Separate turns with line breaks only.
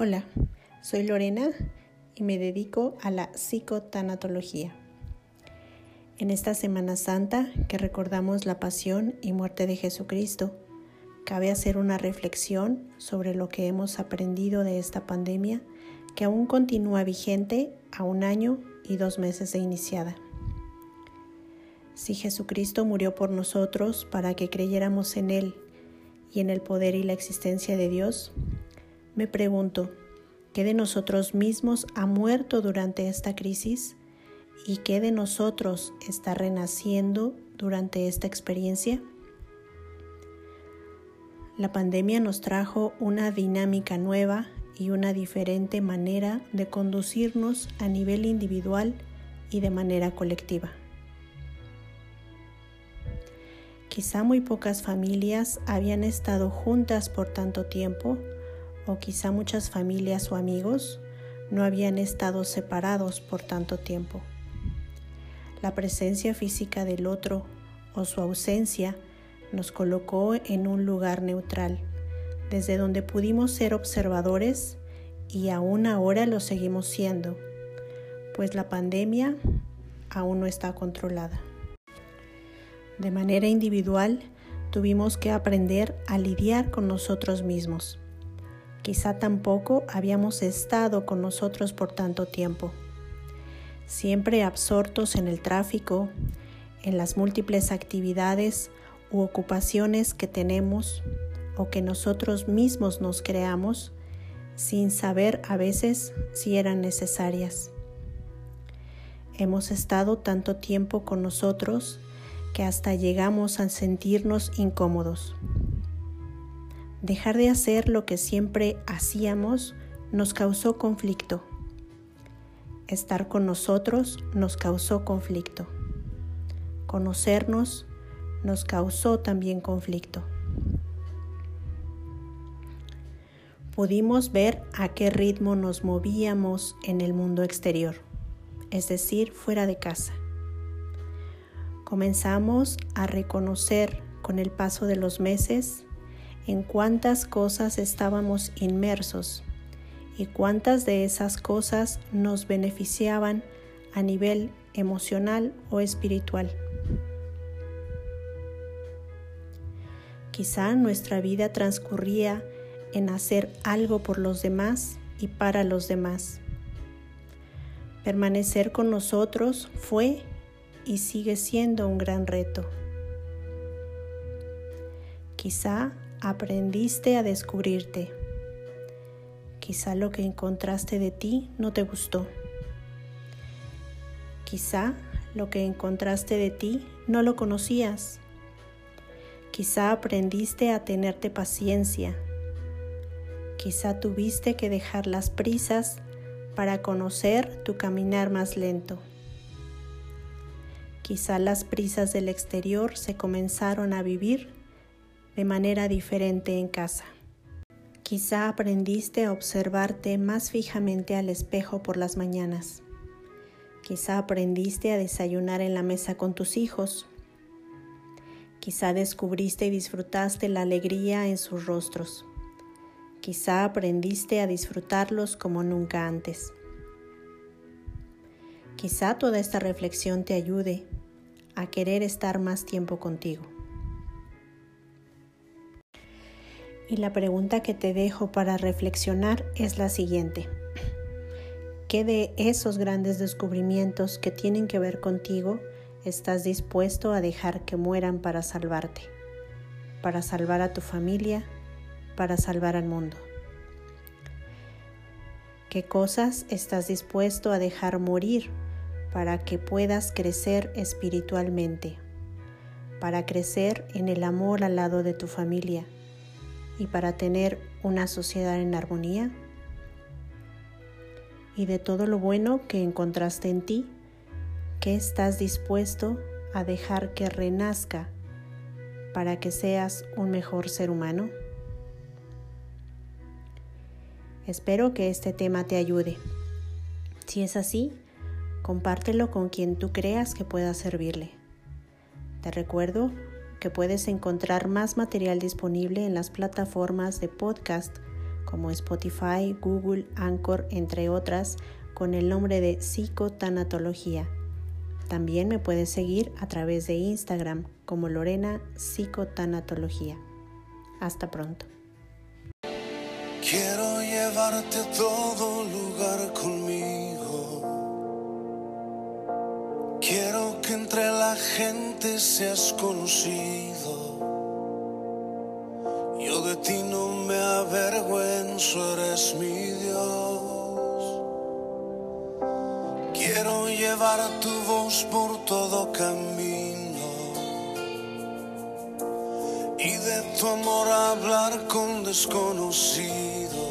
Hola, soy Lorena y me dedico a la psicotanatología. En esta Semana Santa que recordamos la pasión y muerte de Jesucristo, cabe hacer una reflexión sobre lo que hemos aprendido de esta pandemia que aún continúa vigente a un año y dos meses de iniciada. Si Jesucristo murió por nosotros para que creyéramos en Él y en el poder y la existencia de Dios, me pregunto, ¿qué de nosotros mismos ha muerto durante esta crisis? ¿Y qué de nosotros está renaciendo durante esta experiencia? La pandemia nos trajo una dinámica nueva y una diferente manera de conducirnos a nivel individual y de manera colectiva. Quizá muy pocas familias habían estado juntas por tanto tiempo o quizá muchas familias o amigos no habían estado separados por tanto tiempo. La presencia física del otro o su ausencia nos colocó en un lugar neutral, desde donde pudimos ser observadores y aún ahora lo seguimos siendo, pues la pandemia aún no está controlada. De manera individual, tuvimos que aprender a lidiar con nosotros mismos Quizá tampoco habíamos estado con nosotros por tanto tiempo, siempre absortos en el tráfico, en las múltiples actividades u ocupaciones que tenemos o que nosotros mismos nos creamos sin saber a veces si eran necesarias. Hemos estado tanto tiempo con nosotros que hasta llegamos a sentirnos incómodos. Dejar de hacer lo que siempre hacíamos nos causó conflicto. Estar con nosotros nos causó conflicto. Conocernos nos causó también conflicto. Pudimos ver a qué ritmo nos movíamos en el mundo exterior, es decir, fuera de casa. Comenzamos a reconocer con el paso de los meses en cuántas cosas estábamos inmersos y cuántas de esas cosas nos beneficiaban a nivel emocional o espiritual. Quizá nuestra vida transcurría en hacer algo por los demás y para los demás. Permanecer con nosotros fue y sigue siendo un gran reto. Quizá aprendiste a descubrirte. Quizá lo que encontraste de ti no te gustó. Quizá lo que encontraste de ti no lo conocías. Quizá aprendiste a tenerte paciencia. Quizá tuviste que dejar las prisas para conocer tu caminar más lento. Quizá las prisas del exterior se comenzaron a vivir de manera diferente en casa. Quizá aprendiste a observarte más fijamente al espejo por las mañanas. Quizá aprendiste a desayunar en la mesa con tus hijos. Quizá descubriste y disfrutaste la alegría en sus rostros. Quizá aprendiste a disfrutarlos como nunca antes. Quizá toda esta reflexión te ayude a querer estar más tiempo contigo. Y la pregunta que te dejo para reflexionar es la siguiente. ¿Qué de esos grandes descubrimientos que tienen que ver contigo estás dispuesto a dejar que mueran para salvarte? Para salvar a tu familia, para salvar al mundo. ¿Qué cosas estás dispuesto a dejar morir para que puedas crecer espiritualmente? Para crecer en el amor al lado de tu familia y para tener una sociedad en armonía? Y de todo lo bueno que encontraste en ti, ¿qué estás dispuesto a dejar que renazca para que seas un mejor ser humano? Espero que este tema te ayude. Si es así, compártelo con quien tú creas que pueda servirle. Te recuerdo que puedes encontrar más material disponible en las plataformas de podcast como Spotify, Google, Anchor, entre otras, con el nombre de Psicotanatología. También me puedes seguir a través de Instagram como Lorena Psicotanatología. Hasta pronto.
Quiero llevarte todo lugar conmigo. Quiero que entre la gente seas conocido. Yo de ti no me avergüenzo, eres mi Dios. Quiero llevar tu voz por todo camino y de tu amor hablar con desconocidos.